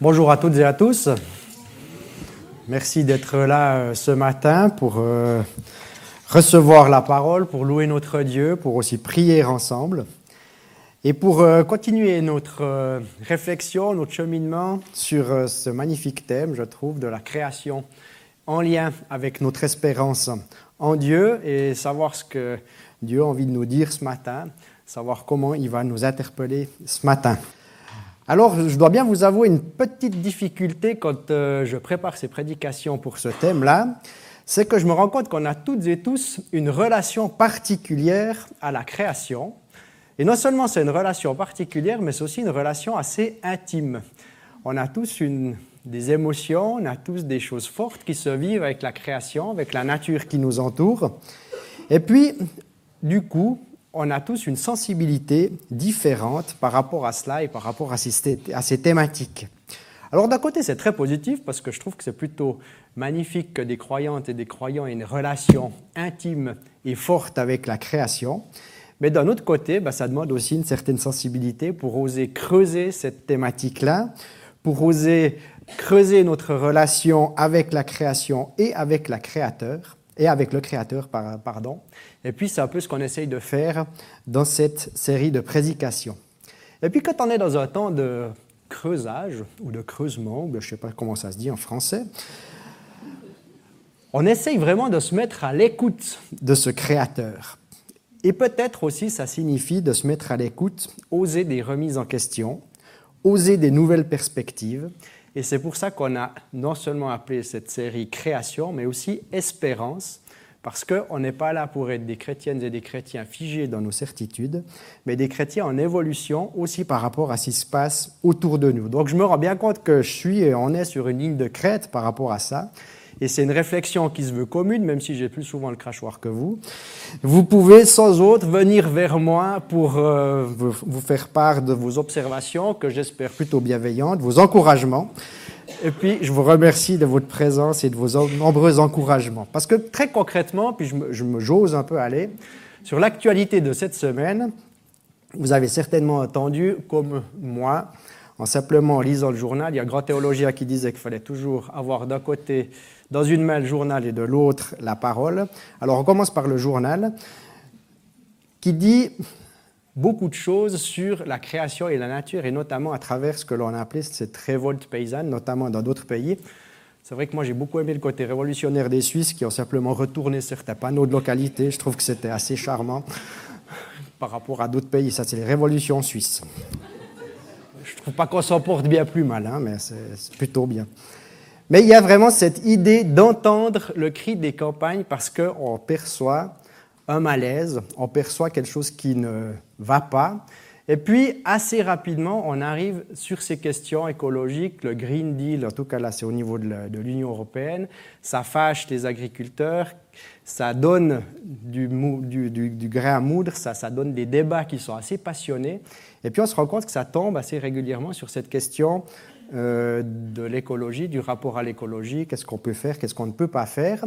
Bonjour à toutes et à tous. Merci d'être là euh, ce matin pour euh, recevoir la parole, pour louer notre Dieu, pour aussi prier ensemble et pour euh, continuer notre réflexion, notre cheminement sur ce magnifique thème, je trouve, de la création en lien avec notre espérance en Dieu et savoir ce que Dieu a envie de nous dire ce matin, savoir comment il va nous interpeller ce matin. Alors, je dois bien vous avouer une petite difficulté quand euh, je prépare ces prédications pour ce thème-là, c'est que je me rends compte qu'on a toutes et tous une relation particulière à la création. Et non seulement c'est une relation particulière, mais c'est aussi une relation assez intime. On a tous des émotions, on a tous des choses fortes qui se vivent avec la création, avec la nature qui nous entoure. Et puis, du coup, on a tous une sensibilité différente par rapport à cela et par rapport à ces, thématiques. Alors d'un côté, c'est très positif parce que je trouve que c'est plutôt magnifique que des croyantes et des croyants aient une relation intime et forte avec la création. Mais d'un autre côté, bah, ça demande aussi une certaine sensibilité pour oser creuser cette thématique-là, pour oser creuser notre relation avec la création et avec la créateur, et avec le créateur, pardon, et puis, c'est un peu ce qu'on essaye de faire dans cette série de prédications. Et puis, quand on est dans un temps de creusage ou de creusement, je ne sais pas comment ça se dit en français, on essaye vraiment de se mettre à l'écoute de ce créateur. Et peut-être aussi, ça signifie de se mettre à l'écoute, oser des remises en question, oser des nouvelles perspectives. Et c'est pour ça qu'on a non seulement appelé cette série Création, mais aussi Espérance, parce qu'on n'est pas là pour être des chrétiennes et des chrétiens figés dans nos certitudes, mais des chrétiens en évolution aussi par rapport à ce qui se passe autour de nous. Donc je me rends bien compte que je suis et on est sur une ligne de crête par rapport à ça. Et c'est une réflexion qui se veut commune, même si j'ai plus souvent le crachoir que vous. Vous pouvez sans autre venir vers moi pour euh, vous faire part de vos observations, que j'espère plutôt bienveillantes, vos encouragements. Et puis, je vous remercie de votre présence et de vos nombreux encouragements. Parce que très concrètement, puis je me, j'ose un peu aller, sur l'actualité de cette semaine, vous avez certainement entendu, comme moi, en simplement lisant le journal, il y a un grand théologien qui disait qu'il fallait toujours avoir d'un côté, dans une main le journal et de l'autre la parole. Alors on commence par le journal, qui dit beaucoup de choses sur la création et la nature, et notamment à travers ce que l'on a appelé cette révolte paysanne, notamment dans d'autres pays. C'est vrai que moi j'ai beaucoup aimé le côté révolutionnaire des Suisses qui ont simplement retourné certains panneaux de localité. Je trouve que c'était assez charmant par rapport à d'autres pays. Ça, c'est les révolutions suisses. Je ne trouve pas qu'on s'en porte bien plus mal, hein, mais c'est plutôt bien. Mais il y a vraiment cette idée d'entendre le cri des campagnes parce qu'on perçoit un malaise, on perçoit quelque chose qui ne va pas. Et puis, assez rapidement, on arrive sur ces questions écologiques, le Green Deal, en tout cas là, c'est au niveau de l'Union européenne, ça fâche les agriculteurs, ça donne du, grain à moudre, ça donne des débats qui sont assez passionnés. Et puis, on se rend compte que ça tombe assez régulièrement sur cette question euh, de l'écologie, du rapport à l'écologie, qu'est-ce qu'on peut faire, qu'est-ce qu'on ne peut pas faire?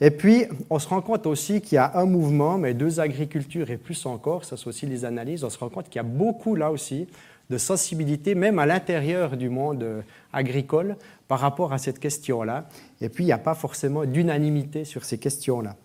Et puis, on se rend compte aussi qu'il y a un mouvement, mais deux agricultures et plus encore, ça c'est aussi les analyses, on se rend compte qu'il y a beaucoup là aussi de sensibilité, même à l'intérieur du monde agricole, par rapport à cette question-là. Et puis, il n'y a pas forcément d'unanimité sur ces questions-là.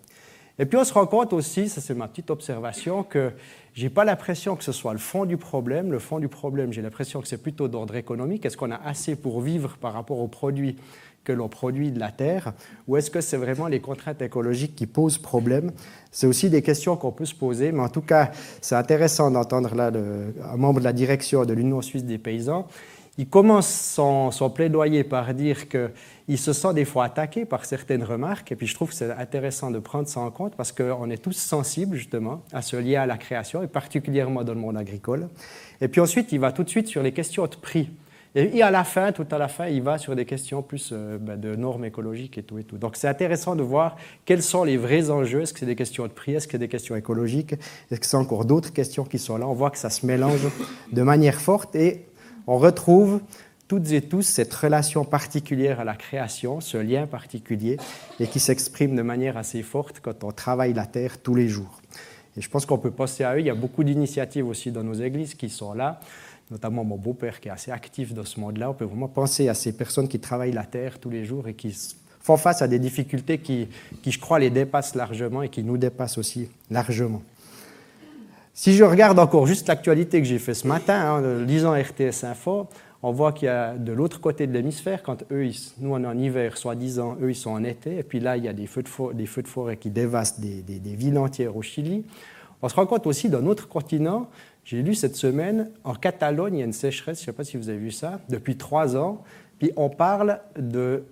Et puis, on se rend compte aussi, ça c'est ma petite observation, que je n'ai pas l'impression que ce soit le fond du problème. Le fond du problème, j'ai l'impression que c'est plutôt d'ordre économique. Est-ce qu'on a assez pour vivre par rapport aux produits que l'on produit de la terre? Ou est-ce que c'est vraiment les contraintes écologiques qui posent problème? C'est aussi des questions qu'on peut se poser, mais en tout cas, c'est intéressant d'entendre là un membre de la direction de l'Union suisse des paysans. Il commence son, plaidoyer par dire qu'il se sent des fois attaqué par certaines remarques, et puis je trouve que c'est intéressant de prendre ça en compte parce qu'on est tous sensibles justement à ce lien à la création, et particulièrement dans le monde agricole. Et puis ensuite, il va tout de suite sur les questions de prix. Et à la fin, tout à la fin, il va sur des questions plus euh, ben, de normes écologiques et tout et tout. Donc c'est intéressant de voir quels sont les vrais enjeux. Est-ce que c'est des questions de prix? Est-ce que c'est des questions écologiques? Est-ce que c'est encore d'autres questions qui sont là? On voit que ça se mélange de manière forte et on retrouve toutes et tous cette relation particulière à la création, ce lien particulier, et qui s'exprime de manière assez forte quand on travaille la terre tous les jours. Et je pense qu'on peut penser à eux. Il y a beaucoup d'initiatives aussi dans nos églises qui sont là notamment mon beau-père qui est assez actif dans ce monde-là. On peut vraiment penser à ces personnes qui travaillent la terre tous les jours et qui font face à des difficultés qui, qui, je crois, les dépassent largement et qui nous dépassent aussi largement. Si je regarde encore juste l'actualité que j'ai fait ce matin, en lisant RTS Info, on voit qu'il y a de l'autre côté de l'hémisphère, quand eux, nous on est en hiver, soi-disant, eux ils sont en été, et puis là il y a des feux de, de forêt qui dévastent des, des, villes entières au Chili. On se rend compte aussi d'un autre continent. J'ai lu cette semaine, en Catalogne, il y a une sécheresse, je ne sais pas si vous avez vu ça, depuis trois ans. Puis on parle de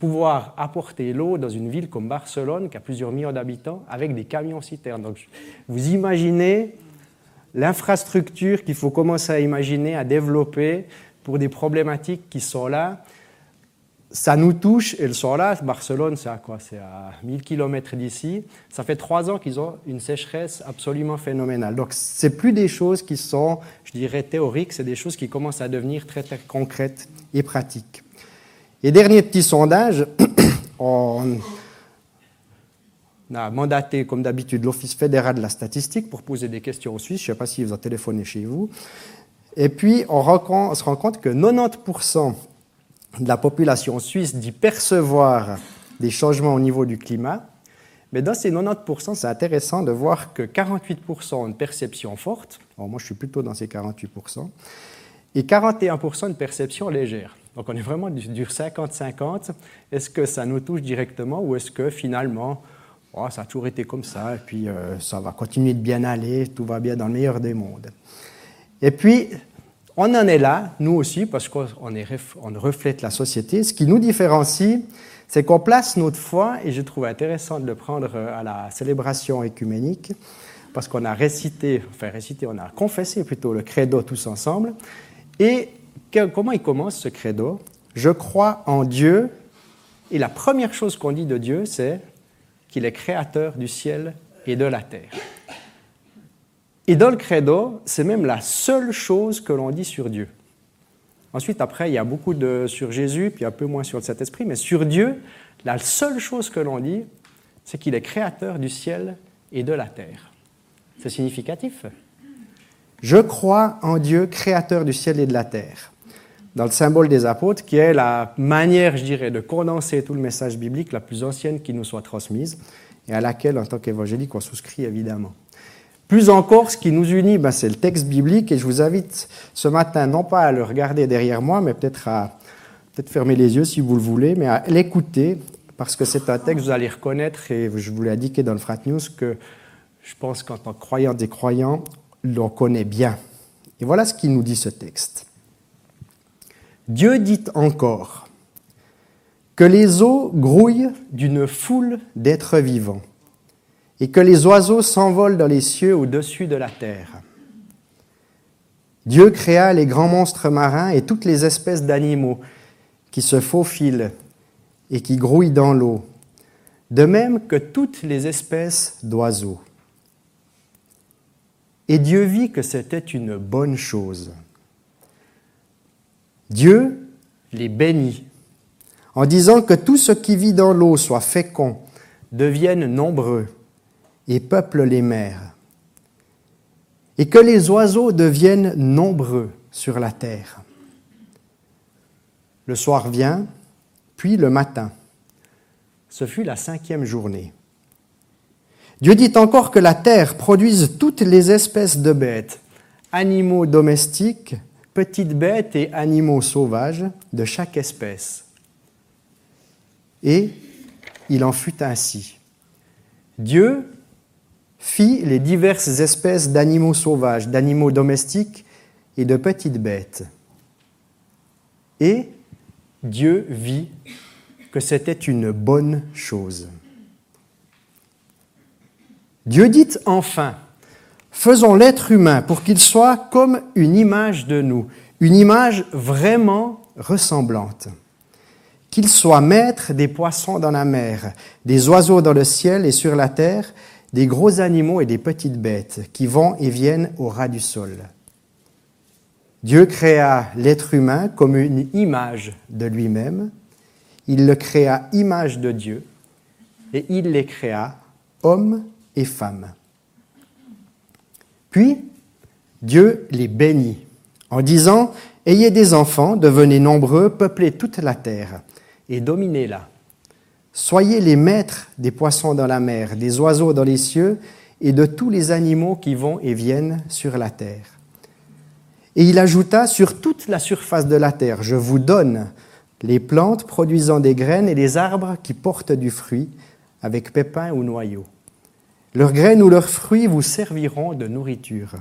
pouvoir apporter l'eau dans une ville comme Barcelone, qui a plusieurs millions d'habitants, avec des camions-citernes. Donc vous imaginez l'infrastructure qu'il faut commencer à imaginer, à développer pour des problématiques qui sont là. Ça nous touche, elles sont là. Barcelone, c'est à quoi? C'est à 1000 km d'ici. Ça fait trois ans qu'ils ont une sécheresse absolument phénoménale. Donc, ce plus des choses qui sont, je dirais, théoriques, c'est des choses qui commencent à devenir très, très concrètes et pratiques. Et dernier petit sondage, on, on a mandaté, comme d'habitude, l'Office fédéral de la statistique pour poser des questions aux Suisses. Je ne sais pas si vous ont téléphoné chez vous. Et puis, on, se rend compte que 90% de la population suisse dit percevoir des changements au niveau du climat. Mais dans ces 90%, c'est intéressant de voir que 48% ont une perception forte. moi, je suis plutôt dans ces 48%. Et 41% une perception légère. Donc, on est vraiment du 50-50. Est-ce que ça nous touche directement ou est-ce que finalement, oh, ça a toujours été comme ça, et puis euh, ça va continuer de bien aller, tout va bien dans le meilleur des mondes. Et puis, on en est là, nous aussi, parce qu'on on reflète la société. Ce qui nous différencie, c'est qu'on place notre foi, et je trouve intéressant de le prendre euh, à la célébration écuménique, parce qu'on a récité, enfin récité, on a confessé plutôt le credo tous ensemble. Et comment il commence ce credo? Je crois en Dieu, et la première chose qu'on dit de Dieu, c'est qu'il est créateur du ciel et de la terre. Et dans le credo, c'est même la seule chose que l'on dit sur Dieu. Ensuite, après, il y a beaucoup de sur Jésus, puis un peu moins sur le Saint-Esprit, mais sur Dieu, la seule chose que l'on dit, c'est qu'il est créateur du ciel et de la terre. C'est significatif? Je crois en Dieu, créateur du ciel et de la terre. Dans le symbole des apôtres, qui est la manière, je dirais, de condenser tout le message biblique la plus ancienne qui nous soit transmise, et à laquelle, en tant qu'évangélique, on souscrit évidemment. Plus encore, ce qui nous unit, ben, c'est le texte biblique, et je vous invite ce matin, non pas à le regarder derrière moi, mais peut-être à peut-être fermer les yeux si vous le voulez, mais à l'écouter, parce que c'est un texte, vous allez reconnaître, et je vous l'ai indiqué dans le Frat News, que je pense qu'en tant que croyants des croyants, l'on connaît bien. Et voilà ce qui nous dit ce texte. Dieu dit encore que les eaux grouillent d'une foule d'êtres vivants et que les oiseaux s'envolent dans les cieux au-dessus de la terre. Dieu créa les grands monstres marins et toutes les espèces d'animaux qui se faufilent et qui grouillent dans l'eau, de même que toutes les espèces d'oiseaux. Et Dieu vit que c'était une bonne chose. Dieu les bénit en disant que tout ce qui vit dans l'eau soit fécond, devienne nombreux et peuple les mers, et que les oiseaux deviennent nombreux sur la terre. Le soir vient, puis le matin. Ce fut la cinquième journée. Dieu dit encore que la terre produise toutes les espèces de bêtes, animaux domestiques, petites bêtes et animaux sauvages de chaque espèce. Et il en fut ainsi. Dieu fit les diverses espèces d'animaux sauvages, d'animaux domestiques et de petites bêtes. Et Dieu vit que c'était une bonne chose. Dieu dit enfin, faisons l'être humain pour qu'il soit comme une image de nous, une image vraiment ressemblante. Qu'il soit maître des poissons dans la mer, des oiseaux dans le ciel et sur la terre, des gros animaux et des petites bêtes qui vont et viennent au ras du sol. Dieu créa l'être humain comme une image de lui-même. Il le créa image de Dieu et il les créa hommes et femmes. Puis, Dieu les bénit en disant, Ayez des enfants, devenez nombreux, peuplez toute la terre, et dominez-la. Soyez les maîtres des poissons dans la mer, des oiseaux dans les cieux, et de tous les animaux qui vont et viennent sur la terre. Et il ajouta, Sur toute la surface de la terre, je vous donne les plantes produisant des graines et les arbres qui portent du fruit, avec pépins ou noyaux. Leurs graines ou leurs fruits vous serviront de nourriture.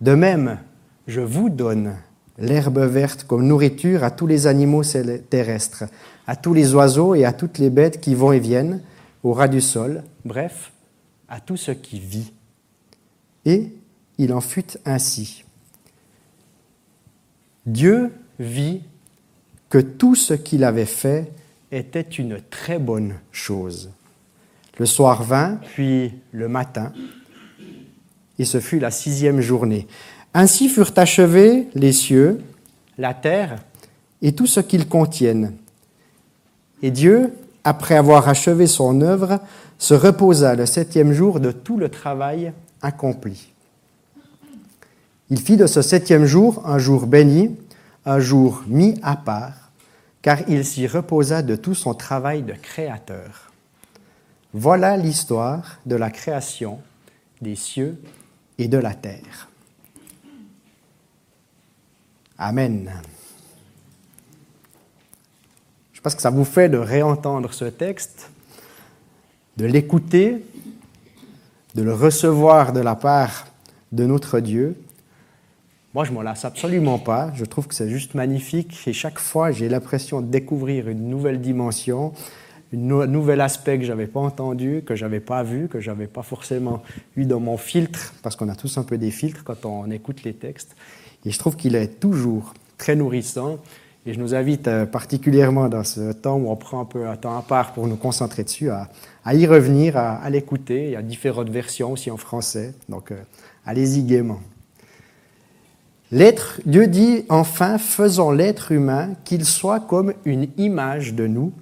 De même, je vous donne l'herbe verte comme nourriture à tous les animaux terrestres, à tous les oiseaux et à toutes les bêtes qui vont et viennent, au ras du sol, bref, à tout ce qui vit. Et il en fut ainsi. Dieu vit que tout ce qu'il avait fait était une très bonne chose. Le soir vint, puis le matin, et ce fut la sixième journée. Ainsi furent achevés les cieux, la terre et tout ce qu'ils contiennent. Et Dieu, après avoir achevé son œuvre, se reposa le septième jour de tout le travail accompli. Il fit de ce septième jour un jour béni, un jour mis à part, car il s'y reposa de tout son travail de créateur. Voilà l'histoire de la création des cieux et de la terre. Amen. Je pense que ça vous fait de réentendre ce texte, de l'écouter, de le recevoir de la part de notre Dieu. Moi, je m'en lasse absolument pas. Je trouve que c'est juste magnifique et chaque fois, j'ai l'impression de découvrir une nouvelle dimension, un nouvel aspect que j'avais pas entendu, que j'avais pas vu, que j'avais pas forcément eu dans mon filtre, parce qu'on a tous un peu des filtres quand on écoute les textes. Et je trouve qu'il est toujours très nourrissant. Et je nous invite euh, particulièrement dans ce temps où on prend un peu un temps à part pour nous concentrer dessus, à, y revenir, à, l'écouter. Il y a différentes versions aussi en français, donc euh, allez-y gaiement. L'être, Dieu dit enfin, faisons l'être humain qu'il soit comme une image de nous,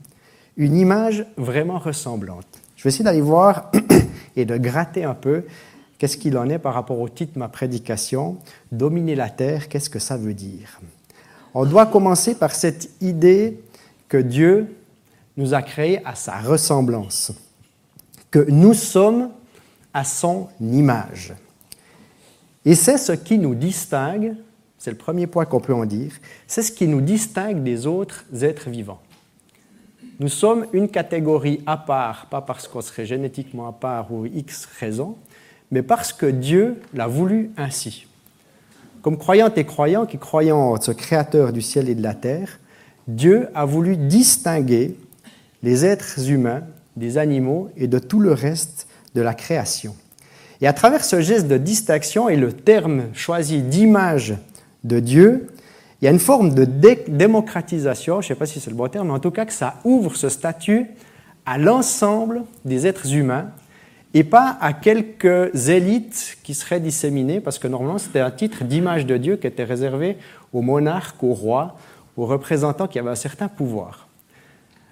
une image vraiment ressemblante. Je vais essayer d'aller voir et de gratter un peu qu'est-ce qu'il en est par rapport au titre de ma prédication. Dominer la terre, qu'est-ce que ça veut dire? On doit commencer par cette idée que Dieu nous a créés à sa ressemblance, que nous sommes à son image. Et c'est ce qui nous distingue, c'est le premier point qu'on peut en dire, c'est ce qui nous distingue des autres êtres vivants. Nous sommes une catégorie à part, pas parce qu'on serait génétiquement à part ou X raison, mais parce que Dieu l'a voulu ainsi. Comme croyante et croyant qui croyant en ce créateur du ciel et de la terre, Dieu a voulu distinguer les êtres humains des animaux et de tout le reste de la création. Et à travers ce geste de distinction et le terme choisi d'image de Dieu, il y a une forme de démocratisation, je ne sais pas si c'est le bon terme, mais en tout cas que ça ouvre ce statut à l'ensemble des êtres humains et pas à quelques élites qui seraient disséminées, parce que normalement c'était un titre d'image de Dieu qui était réservé aux monarques, aux rois, aux représentants qui avaient un certain pouvoir.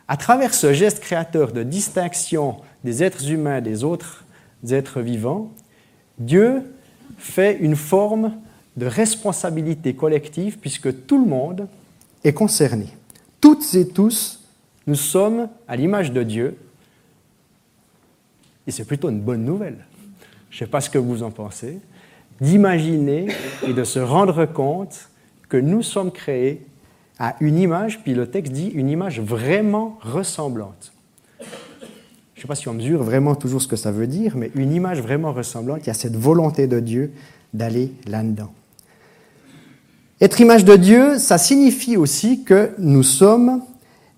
À travers ce geste créateur de distinction des êtres humains des autres êtres vivants, Dieu fait une forme de responsabilité collective puisque tout le monde est concerné. Toutes et tous, nous sommes à l'image de Dieu. Et c'est plutôt une bonne nouvelle. Je ne sais pas ce que vous en pensez. D'imaginer et de se rendre compte que nous sommes créés à une image, puis le texte dit une image vraiment ressemblante. Je ne sais pas si on mesure vraiment toujours ce que ça veut dire, mais une image vraiment ressemblante, il y a cette volonté de Dieu d'aller là-dedans. Être image de Dieu, ça signifie aussi que nous sommes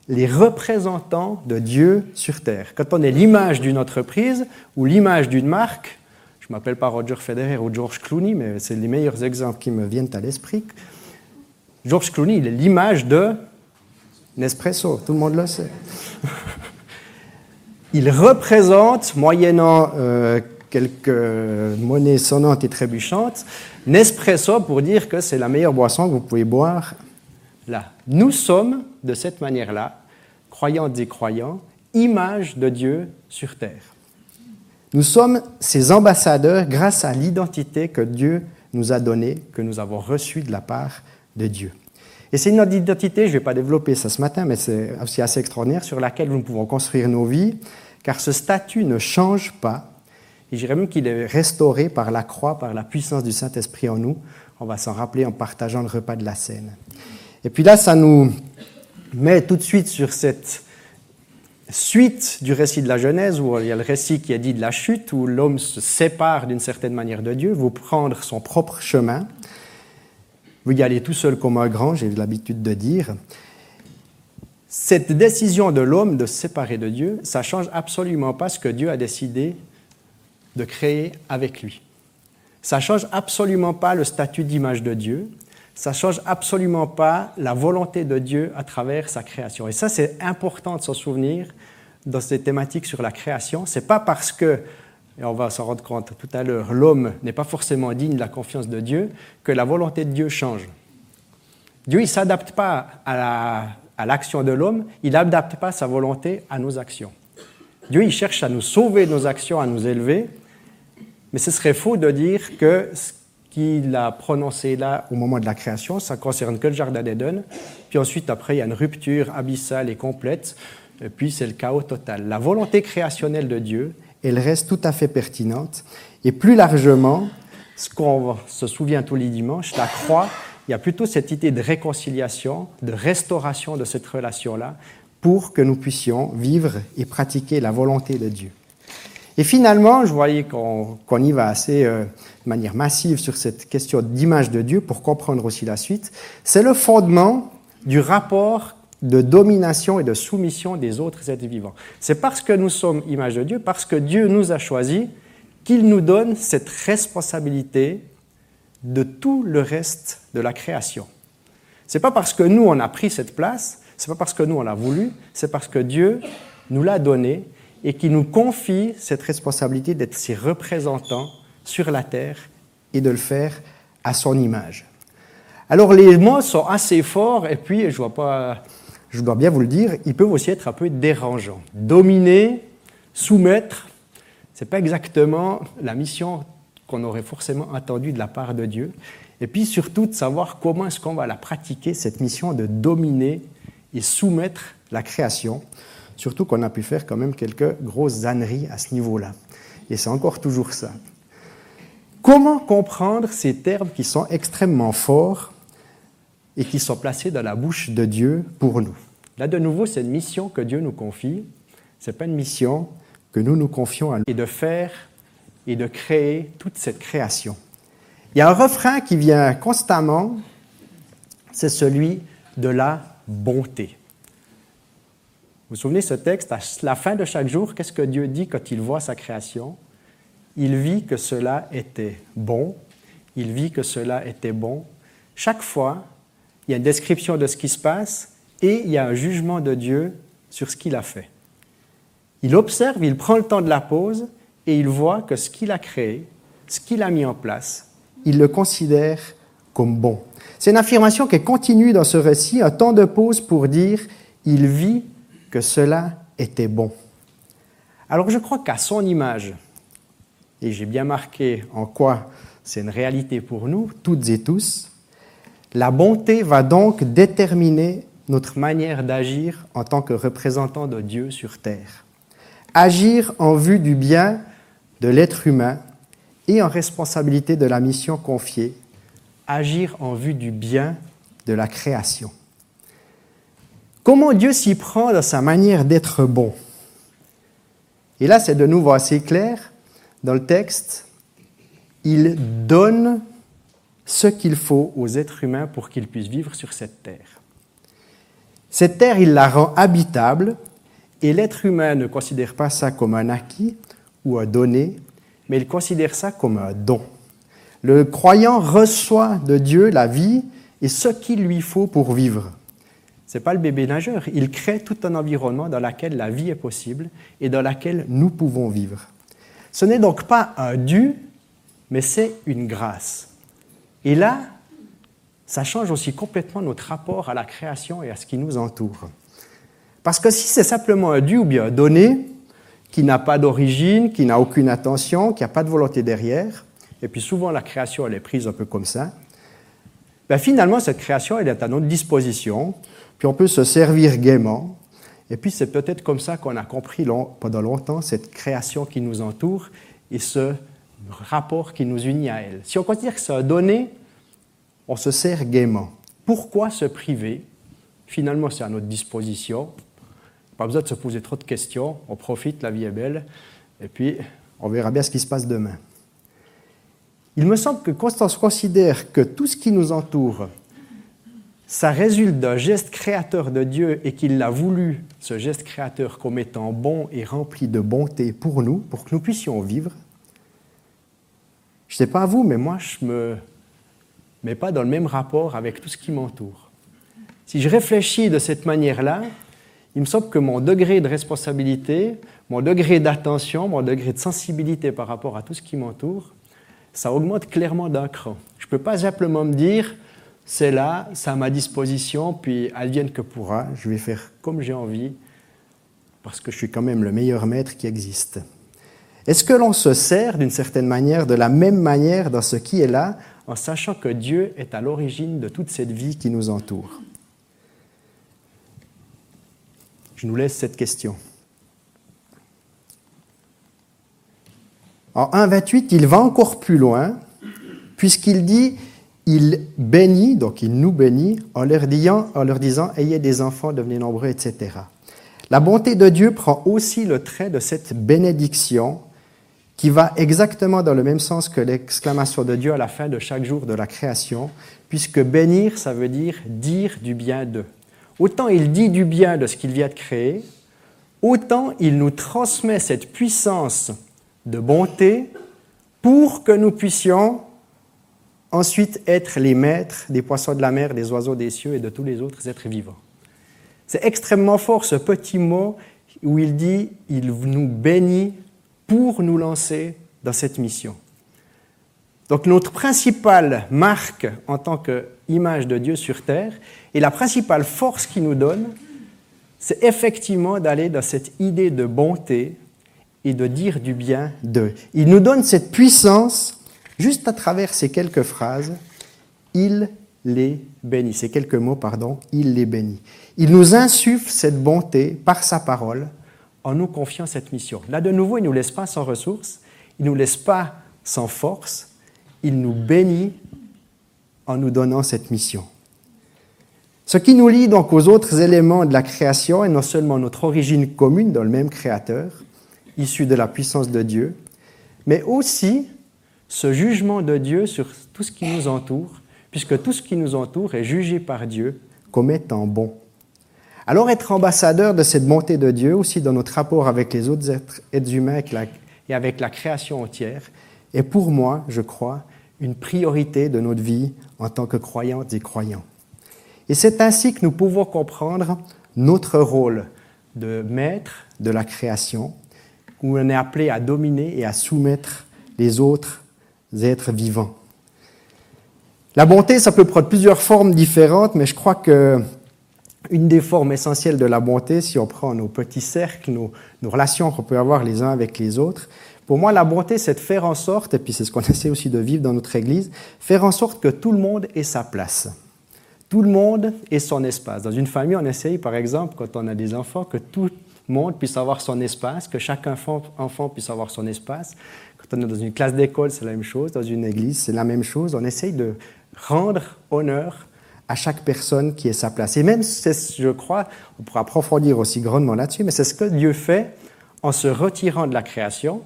les représentants de Dieu sur Terre. Quand on est l'image d'une entreprise ou l'image d'une marque, je ne m'appelle pas Roger Federer ou George Clooney, mais c'est les meilleurs exemples qui me viennent à l'esprit. George Clooney, il est l'image de Nespresso, tout le monde le sait. il représente, moyennant euh, quelques monnaies sonnantes et trébuchantes, Nespresso pour dire que c'est la meilleure boisson que vous pouvez boire là. Nous sommes, de cette manière-là, croyantes et croyants, image de Dieu sur terre. Nous sommes ses ambassadeurs grâce à l'identité que Dieu nous a donné, que nous avons reçu de la part de Dieu. Et c'est une identité, je ne vais pas développer ça ce matin, mais c'est aussi assez extraordinaire, sur laquelle nous pouvons construire nos vies, car ce statut ne change pas. Et je dirais même qu'il est restauré par la croix, par la puissance du Saint-Esprit en nous. On va s'en rappeler en partageant le repas de la scène. Et puis là, ça nous met tout de suite sur cette suite du récit de la Genèse, où il y a le récit qui est dit de la chute, où l'homme se sépare d'une certaine manière de Dieu, veut prendre son propre chemin, veut y aller tout seul comme un grand, j'ai l'habitude de dire. Cette décision de l'homme de se séparer de Dieu, ça change absolument pas ce que Dieu a décidé de créer avec lui. Ça change absolument pas le statut d'image de Dieu. Ça change absolument pas la volonté de Dieu à travers sa création. Et ça, c'est important de s'en souvenir dans ces thématiques sur la création. C'est pas parce que, et on va s'en rendre compte tout à l'heure, l'homme n'est pas forcément digne de la confiance de Dieu que la volonté de Dieu change. Dieu, il ne s'adapte pas à l'action de l'homme, il n'adapte pas sa volonté à nos actions. Dieu, il cherche à nous sauver de nos actions, à nous élever, mais ce serait faux de dire que ce qu'il a prononcé là au moment de la création, ça concerne que le jardin d'Éden, puis ensuite après il y a une rupture abyssale et complète, puis c'est le chaos total. La volonté créationnelle de Dieu, elle reste tout à fait pertinente, et plus largement, ce qu'on se souvient tous les dimanches, la croix, il y a plutôt cette idée de réconciliation, de restauration de cette relation-là, pour que nous puissions vivre et pratiquer la volonté de Dieu. Et finalement, je voyais qu'on y va assez euh, de manière massive sur cette question d'image de Dieu pour comprendre aussi la suite. C'est le fondement du rapport de domination et de soumission des autres êtres vivants. C'est parce que nous sommes image de Dieu, parce que Dieu nous a choisis, qu'il nous donne cette responsabilité de tout le reste de la création. C'est pas parce que nous on a pris cette place, c'est pas parce que nous on l'a voulu, c'est parce que Dieu nous l'a donné et qui nous confie cette responsabilité d'être ses représentants sur la terre et de le faire à son image. Alors les mots sont assez forts et puis je vois pas, je dois bien vous le dire, ils peuvent aussi être un peu dérangeants. Dominer, soumettre, c'est pas exactement la mission qu'on aurait forcément attendue de la part de Dieu. Et puis surtout de savoir comment est-ce qu'on va la pratiquer cette mission de dominer et soumettre la création. Surtout qu'on a pu faire quand même quelques grosses âneries à ce niveau-là. Et c'est encore toujours ça. Comment comprendre ces termes qui sont extrêmement forts et qui sont placés dans la bouche de Dieu pour nous? Là, de nouveau, c'est une mission que Dieu nous confie. Ce n'est pas une mission que nous nous confions à lui. Et de faire et de créer toute cette création. Il y a un refrain qui vient constamment, c'est celui de la bonté. Vous vous souvenez ce texte, à la fin de chaque jour, qu'est-ce que Dieu dit quand il voit sa création? Il vit que cela était bon, il vit que cela était bon. Chaque fois, il y a une description de ce qui se passe et il y a un jugement de Dieu sur ce qu'il a fait. Il observe, il prend le temps de la pause et il voit que ce qu'il a créé, ce qu'il a mis en place, il le considère comme bon. C'est une affirmation qui continue dans ce récit, un temps de pause pour dire il vit que cela était bon. Alors je crois qu'à son image, et j'ai bien marqué en quoi c'est une réalité pour nous, toutes et tous, la bonté va donc déterminer notre manière d'agir en tant que représentant de Dieu sur terre. Agir en vue du bien de l'être humain et en responsabilité de la mission confiée. Agir en vue du bien de la création. Comment Dieu s'y prend dans sa manière d'être bon? Et là, c'est de nouveau assez clair dans le texte. Il donne ce qu'il faut aux êtres humains pour qu'ils puissent vivre sur cette terre. Cette terre, il la rend habitable et l'être humain ne considère pas ça comme un acquis ou un donné, mais il considère ça comme un don. Le croyant reçoit de Dieu la vie et ce qu'il lui faut pour vivre. N'est pas le bébé nageur. Il crée tout un environnement dans lequel la vie est possible et dans lequel nous pouvons vivre. Ce n'est donc pas un dû, mais c'est une grâce. Et là, ça change aussi complètement notre rapport à la création et à ce qui nous entoure. Parce que si c'est simplement un dû ou bien un donné, qui n'a pas d'origine, qui n'a aucune intention, qui n'a pas de volonté derrière, et puis souvent la création, elle est prise un peu comme ça, ben finalement, cette création, elle est à notre disposition, puis on peut se servir gaiement, et puis c'est peut-être comme ça qu'on a compris pendant longtemps cette création qui nous entoure et ce rapport qui nous unit à elle. Si on considère que c'est un donné, on se sert gaiement. Pourquoi se priver? Finalement, c'est à notre disposition. Pas besoin de se poser trop de questions. On profite, la vie est belle. Et puis, on verra bien ce qui se passe demain. Il me semble que Constance considère que tout ce qui nous entoure, ça résulte d'un geste créateur de Dieu et qu'il l'a voulu, ce geste créateur, comme étant bon et rempli de bonté pour nous, pour que nous puissions vivre. Je ne sais pas vous, mais moi, je ne me mets pas dans le même rapport avec tout ce qui m'entoure. Si je réfléchis de cette manière-là, il me semble que mon degré de responsabilité, mon degré d'attention, mon degré de sensibilité par rapport à tout ce qui m'entoure, ça augmente clairement d'un cran. Je ne peux pas simplement me dire, c'est là, c'est à ma disposition, puis advienne que pourra, je vais faire comme j'ai envie, parce que je suis quand même le meilleur maître qui existe. Est-ce que l'on se sert d'une certaine manière, de la même manière dans ce qui est là, en sachant que Dieu est à l'origine de toute cette vie qui nous entoure? Je nous laisse cette question. En 1.28, il va encore plus loin, puisqu'il dit, il bénit, donc il nous bénit, en leur, disant, en leur disant, ayez des enfants, devenez nombreux, etc. La bonté de Dieu prend aussi le trait de cette bénédiction qui va exactement dans le même sens que l'exclamation de Dieu à la fin de chaque jour de la création, puisque bénir, ça veut dire dire du bien d'eux. Autant il dit du bien de ce qu'il vient de créer, autant il nous transmet cette puissance de bonté pour que nous puissions ensuite être les maîtres des poissons de la mer, des oiseaux des cieux et de tous les autres êtres vivants. C'est extrêmement fort ce petit mot où il dit il nous bénit pour nous lancer dans cette mission. Donc notre principale marque en tant qu'image de Dieu sur terre et la principale force qu'il nous donne, c'est effectivement d'aller dans cette idée de bonté et de dire du bien d'eux. Il nous donne cette puissance juste à travers ces quelques phrases. Il les bénit. Ces quelques mots, pardon, il les bénit. Il nous insuffle cette bonté par sa parole en nous confiant cette mission. Là, de nouveau, il ne nous laisse pas sans ressources, il ne nous laisse pas sans force, il nous bénit en nous donnant cette mission. Ce qui nous lie donc aux autres éléments de la création est non seulement notre origine commune dans le même Créateur, issu de la puissance de Dieu, mais aussi ce jugement de Dieu sur tout ce qui nous entoure, puisque tout ce qui nous entoure est jugé par Dieu comme étant bon. Alors être ambassadeur de cette bonté de Dieu aussi dans notre rapport avec les autres êtres, humains et avec la création entière est pour moi, je crois, une priorité de notre vie en tant que croyantes et croyants. Et c'est ainsi que nous pouvons comprendre notre rôle de maître de la création, où on est appelé à dominer et à soumettre les autres êtres vivants. La bonté, ça peut prendre plusieurs formes différentes, mais je crois que une des formes essentielles de la bonté, si on prend nos petits cercles, nos, relations qu'on peut avoir les uns avec les autres, pour moi, la bonté, c'est de faire en sorte, et puis c'est ce qu'on essaie aussi de vivre dans notre Église, faire en sorte que tout le monde ait sa place. Tout le monde ait son espace. Dans une famille, on essaye, par exemple, quand on a des enfants, que tout monde puisse avoir son espace, que chaque enfant, puisse avoir son espace. Quand on est dans une classe d'école, c'est la même chose. Dans une église, c'est la même chose. On essaye de rendre honneur à chaque personne qui est sa place. Et même, je crois, on pourra approfondir aussi grandement là-dessus, mais c'est ce que Dieu fait en se retirant de la création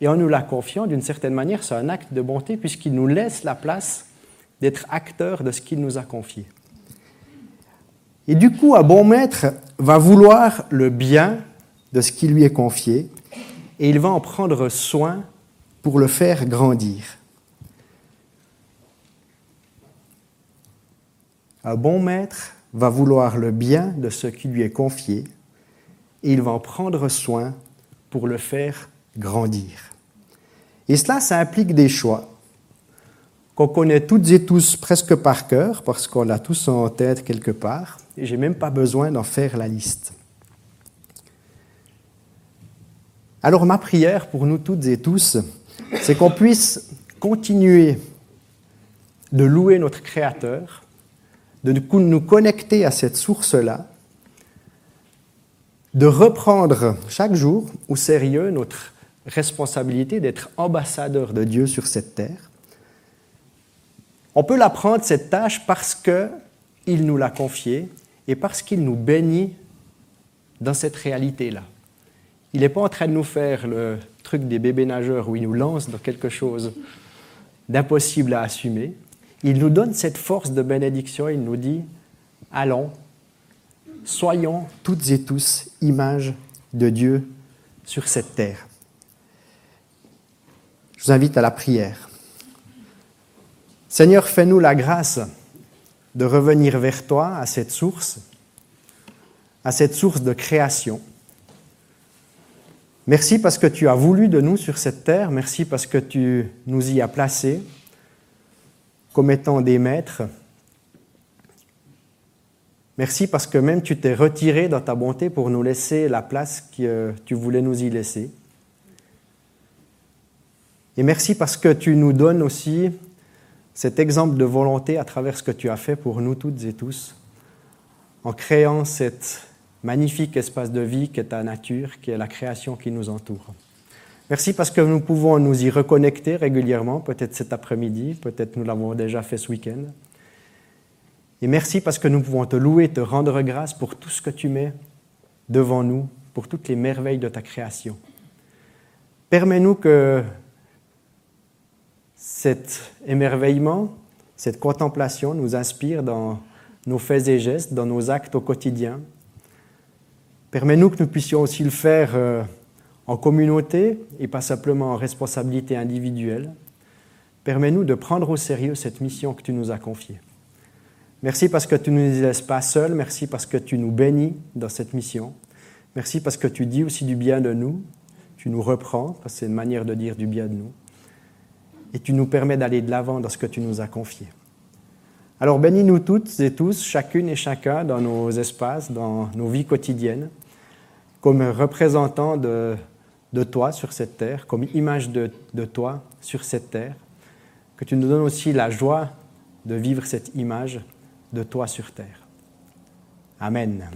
et en nous la confiant d'une certaine manière. C'est un acte de bonté puisqu'il nous laisse la place d'être acteur de ce qu'il nous a confié. Et du coup, un bon maître va vouloir le bien de ce qui lui est confié et il va en prendre soin pour le faire grandir. Un bon maître va vouloir le bien de ce qui lui est confié et il va en prendre soin pour le faire grandir. Et cela, ça implique des choix qu'on connaît toutes et tous presque par cœur parce qu'on l'a tous en tête quelque part et j'ai même pas besoin d'en faire la liste. Alors ma prière pour nous toutes et tous, c'est qu'on puisse continuer de louer notre Créateur, de nous connecter à cette source-là, de reprendre chaque jour au sérieux notre responsabilité d'être ambassadeur de Dieu sur cette terre. On peut l'apprendre cette tâche parce qu'il nous l'a confiée et parce qu'il nous bénit dans cette réalité-là. Il n'est pas en train de nous faire le truc des bébés nageurs où il nous lance dans quelque chose d'impossible à assumer. Il nous donne cette force de bénédiction, il nous dit, allons, soyons toutes et tous images de Dieu sur cette terre. Je vous invite à la prière. Seigneur, fais-nous la grâce de revenir vers toi à cette source, à cette source de création. Merci parce que tu as voulu de nous sur cette terre, merci parce que tu nous y as placés comme étant des maîtres. Merci parce que même tu t'es retiré dans ta bonté pour nous laisser la place que tu voulais nous y laisser. Et merci parce que tu nous donnes aussi cet exemple de volonté à travers ce que tu as fait pour nous toutes et tous, en créant cet magnifique espace de vie qui est ta nature, qui est la création qui nous entoure. Merci parce que nous pouvons nous y reconnecter régulièrement, peut-être cet après-midi, peut-être nous l'avons déjà fait ce week-end. Et merci parce que nous pouvons te louer, te rendre grâce pour tout ce que tu mets devant nous, pour toutes les merveilles de ta création. Permets-nous que cet émerveillement, cette contemplation nous inspire dans nos faits et gestes, dans nos actes au quotidien. Permets-nous que nous puissions aussi le faire euh, en communauté et pas simplement en responsabilité individuelle. Permets-nous de prendre au sérieux cette mission que tu nous as confiée. Merci parce que tu ne nous laisses pas seuls, merci parce que tu nous bénis dans cette mission. Merci parce que tu dis aussi du bien de nous, tu nous reprends, parce que c'est une manière de dire du bien de nous et tu nous permets d'aller de l'avant dans ce que tu nous as confié. Alors bénis-nous toutes et tous, chacune et chacun, dans nos espaces, dans nos vies quotidiennes, comme représentants de, de toi sur cette terre, comme image de, de toi sur cette terre, que tu nous donnes aussi la joie de vivre cette image de toi sur terre. Amen.